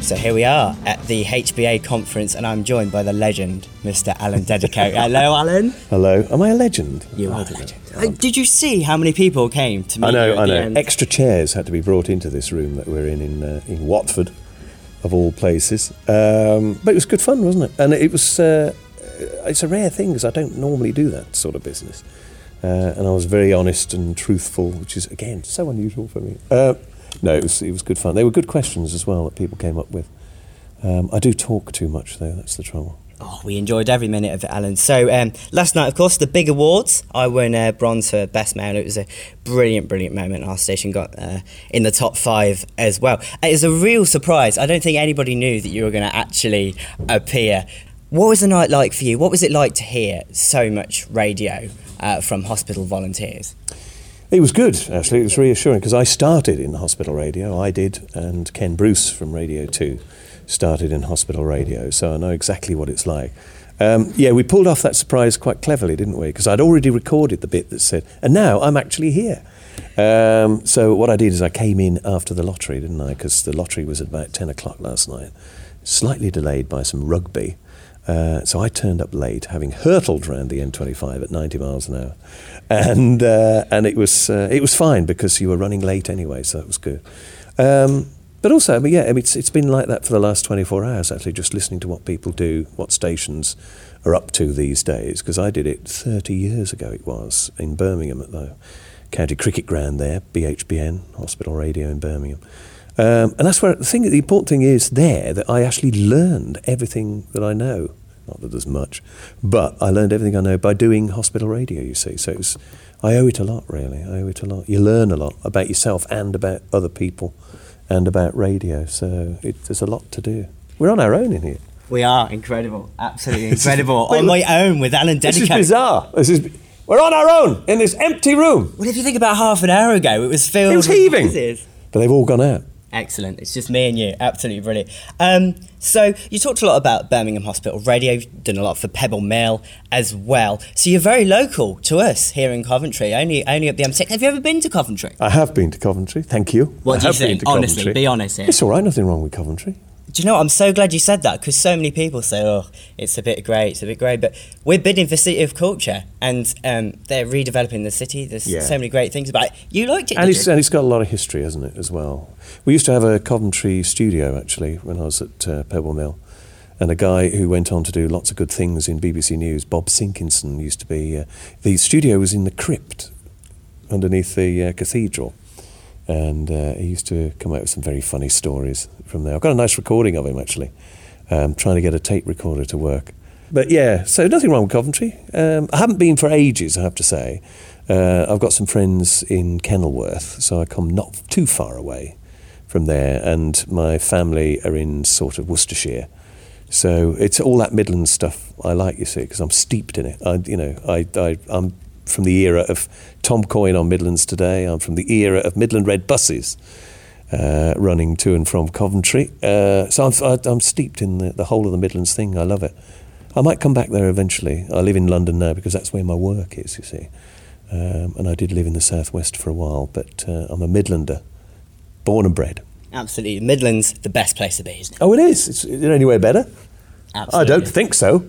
So here we are at the HBA conference, and I'm joined by the legend, Mr. Alan Dedicoat. Hello, Alan. Hello. Am I a legend? You are the legend. Uh, Did you see how many people came to meet I know, you I know. end? Extra chairs had to be brought into this room that we're in in, uh, in Watford, of all places. Um, but it was good fun, wasn't it? And it was. Uh, it's a rare thing because I don't normally do that sort of business. Uh, and I was very honest and truthful, which is again so unusual for me. Uh, no, it was it was good fun. They were good questions as well that people came up with. Um, I do talk too much though. That's the trouble. Oh, we enjoyed every minute of it, Alan. So um, last night, of course, the big awards. I won uh, bronze for best male. It was a brilliant, brilliant moment. Our station got uh, in the top five as well. It was a real surprise. I don't think anybody knew that you were going to actually appear. What was the night like for you? What was it like to hear so much radio uh, from hospital volunteers? It was good, actually. It was reassuring because I started in hospital radio. I did, and Ken Bruce from Radio 2 started in hospital radio, so I know exactly what it's like. Um, yeah, we pulled off that surprise quite cleverly, didn't we? Because I'd already recorded the bit that said, and now I'm actually here. Um, so what I did is I came in after the lottery, didn't I? Because the lottery was at about 10 o'clock last night, slightly delayed by some rugby. Uh, so I turned up late, having hurtled round the M25 at 90 miles an hour, and uh, and it was uh, it was fine because you were running late anyway, so that was good. Um, but also, I mean, yeah, I mean, it's it's been like that for the last 24 hours. Actually, just listening to what people do, what stations are up to these days. Because I did it 30 years ago. It was in Birmingham at the county cricket ground there, BHBN Hospital Radio in Birmingham. Um, and that's where the thing. The important thing is there that I actually learned everything that I know. Not that there's much, but I learned everything I know by doing hospital radio. You see, so it was, I owe it a lot. Really, I owe it a lot. You learn a lot about yourself and about other people, and about radio. So it, there's a lot to do. We're on our own in here. We are incredible, absolutely incredible. On my own with Alan This is bizarre. This is. We're on our own in this empty room, Well, if you think about half an hour ago, it was filled It was with heaving. but they've all gone out. Excellent. It's just me and you. Absolutely brilliant. Um, so you talked a lot about Birmingham Hospital Radio. You've done a lot for Pebble Mill as well. So you're very local to us here in Coventry. Only, only up the M6. Have you ever been to Coventry? I have been to Coventry. Thank you. What I do you think? to Honestly, Coventry. be honest here. It's all right. Nothing wrong with Coventry. Do you know? what? I'm so glad you said that because so many people say, "Oh, it's a bit grey, it's a bit grey," but we're bidding for City of Culture, and um, they're redeveloping the city. There's Yeah. so many great things about it. You liked it, And did it's, you? and it's got a lot of history, hasn't it, as well? We used to have a Coventry studio, actually, when I was at uh, Pebble Mill. And a guy who went on to do lots of good things in BBC News, Bob Sinkinson, used to be. Uh, the studio was in the crypt underneath the uh, cathedral. And uh, he used to come out with some very funny stories from there. I've got a nice recording of him, actually, um, trying to get a tape recorder to work. But yeah, so nothing wrong with Coventry. Um, I haven't been for ages, I have to say. Uh, I've got some friends in Kenilworth, so I come not too far away from there, and my family are in sort of Worcestershire. So it's all that Midlands stuff I like, you see, because I'm steeped in it. I, you know, I, I, I'm from the era of Tom Coyne on Midlands today. I'm from the era of Midland Red buses uh, running to and from Coventry. Uh, so I'm, I'm steeped in the, the whole of the Midlands thing. I love it. I might come back there eventually. I live in London now because that's where my work is, you see. Um, and I did live in the southwest for a while, but uh, I'm a Midlander, born and bred. Absolutely, Midlands, the best place to be, isn't it? Oh, it is. It's, is it anywhere better? Absolutely. I don't think so.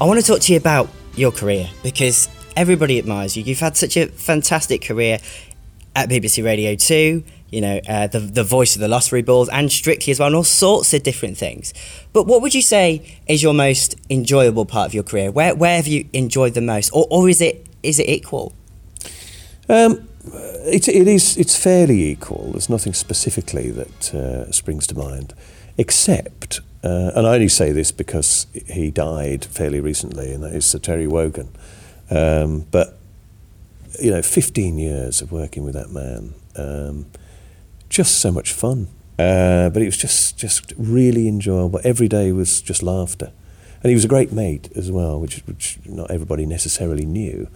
I want to talk to you about your career because everybody admires you. You've had such a fantastic career at BBC Radio 2, you know, uh, the, the voice of the Lottery Balls and Strictly as well, and all sorts of different things. But what would you say is your most enjoyable part of your career? Where, where have you enjoyed the most? Or, or is, it, is it equal? Um, it, it is. It's fairly equal. There's nothing specifically that uh, springs to mind, except, uh, and I only say this because he died fairly recently, and that is Sir Terry Wogan. Um, but you know, 15 years of working with that man, um, just so much fun. Uh, but it was just just really enjoyable. Every day was just laughter, and he was a great mate as well, which which not everybody necessarily knew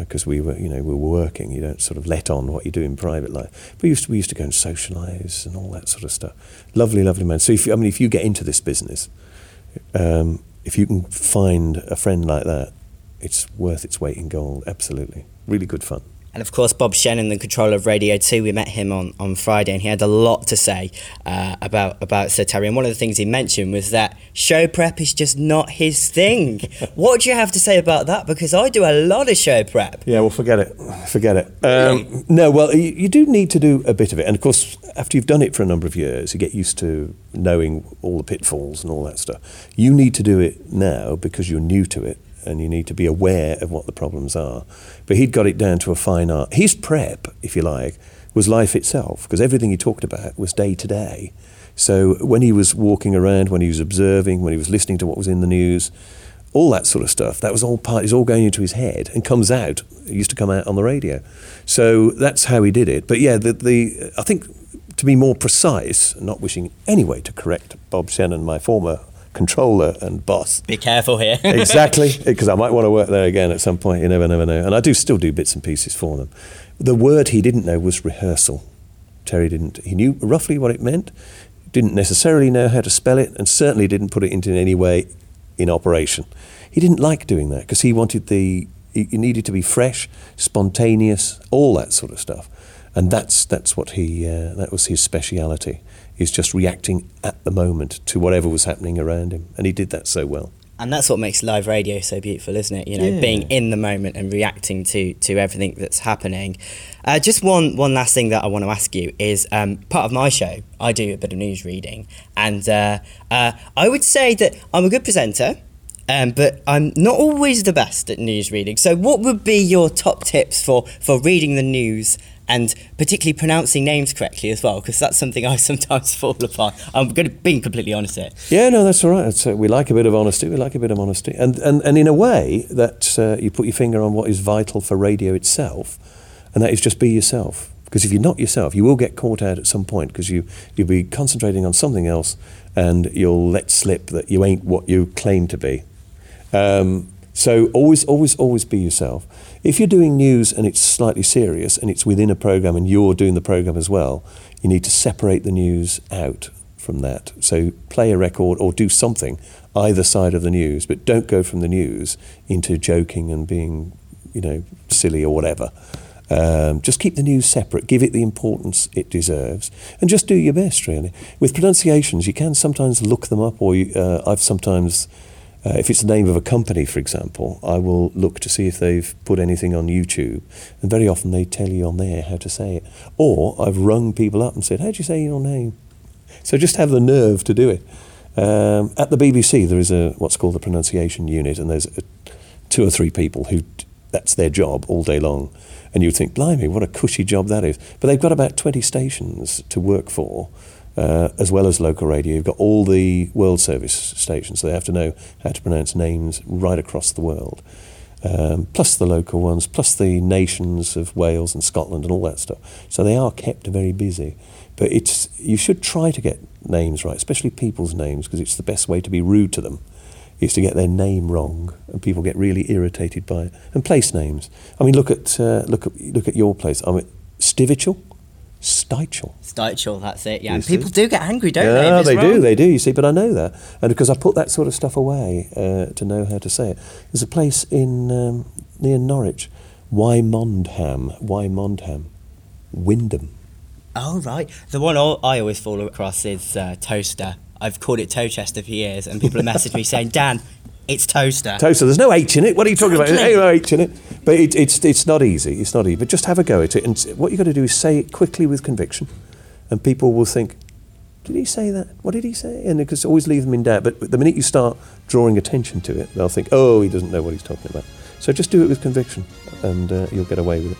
because we were, you know, we were working. You don't sort of let on what you do in private life. But we used to, we used to go and socialise and all that sort of stuff. Lovely, lovely man. So if you, I mean, if you get into this business, Um, if you can find a friend like that, it's worth its weight in gold. Absolutely, really good fun. And of course, Bob Shennan, the controller of Radio 2, we met him on, on Friday and he had a lot to say uh, about, about Sir Terry. And one of the things he mentioned was that show prep is just not his thing. what do you have to say about that? Because I do a lot of show prep. Yeah, well, forget it. Forget it. Um, no, well, you, you do need to do a bit of it. And of course, after you've done it for a number of years, you get used to knowing all the pitfalls and all that stuff. You need to do it now because you're new to it and you need to be aware of what the problems are. But he'd got it down to a fine art. His prep, if you like, was life itself because everything he talked about was day to day. So when he was walking around, when he was observing, when he was listening to what was in the news, all that sort of stuff, that was all part, is all going into his head and comes out. It used to come out on the radio. So that's how he did it. But yeah, the, the I think to be more precise, not wishing anyway to correct Bob Shennan, my former controller and boss. Be careful here. exactly, because I might want to work there again at some point. You never, never know. And I do still do bits and pieces for them. The word he didn't know was rehearsal. Terry didn't. He knew roughly what it meant, didn't necessarily know how to spell it, and certainly didn't put it into any way in operation. He didn't like doing that because he wanted the. He needed to be fresh, spontaneous, all that sort of stuff, and that's that's what he. Uh, that was his speciality. He's just reacting at the moment to whatever was happening around him. And he did that so well. And that's what makes live radio so beautiful, isn't it? You know, Yeah. being in the moment and reacting to to everything that's happening. Uh, just one one last thing that I want to ask you is um, part of my show. I do a bit of news reading, and uh, uh, I would say that I'm a good presenter. Um, but I'm not always the best at news reading. So, what would be your top tips for, for reading the news and particularly pronouncing names correctly as well? Because that's something I sometimes fall upon. I'm going to be completely honest here. Yeah, no, that's all right. Uh, we like a bit of honesty. We like a bit of honesty. And, and, and in a way, that uh, you put your finger on what is vital for radio itself, and that is just be yourself. Because if you're not yourself, you will get caught out at some point because you, you'll be concentrating on something else and you'll let slip that you ain't what you claim to be. Um, so always, always, always be yourself. If you're doing news and it's slightly serious and it's within a program and you're doing the program as well, you need to separate the news out from that. So play a record or do something either side of the news, but don't go from the news into joking and being, you know, silly or whatever. Um, just keep the news separate, give it the importance it deserves, and just do your best, really. With pronunciations, you can sometimes look them up, or you, uh, I've sometimes, uh, if it's the name of a company, for example, I will look to see if they've put anything on YouTube, and very often they tell you on there how to say it. Or I've rung people up and said, How do you say your name? So just have the nerve to do it. Um, at the BBC, there is a what's called the pronunciation unit, and there's a, two or three people who that's their job all day long. And you think, blimey, what a cushy job that is. But they've got about 20 stations to work for, uh, as well as local radio. You've got all the World Service stations, so they have to know how to pronounce names right across the world. Um, plus the local ones, plus the nations of Wales and Scotland and all that stuff. So they are kept very busy. But it's you should try to get names right, especially people's names, because it's the best way to be rude to them is to get their name wrong, and people get really irritated by it. And place names. I mean, look at uh, look at look at your place. I mean, Stivichall, Steichel. Steichel, that's it. Yeah, people do get angry, don't they? Yeah, they do, they do. You see, but I know that, and because I put that sort of stuff away uh, to know how to say it. There's a place in um, near Norwich, Wymondham, Wymondham, Wyndham. Oh right, the one I always fall across is uh, toaster. I've called it Toechester for years, and people have messaged me saying, "Dan, it's toaster." Toaster. There's no H in it. What are you talking about? There's no H in it. But it, it's it's not easy. It's not easy. But just have a go at it. And what you've got to do is say it quickly with conviction, and people will think, "Did he say that? What did he say?" And because always leave them in doubt. But the minute you start drawing attention to it, they'll think, "Oh, he doesn't know what he's talking about." So just do it with conviction, and uh, you'll get away with it.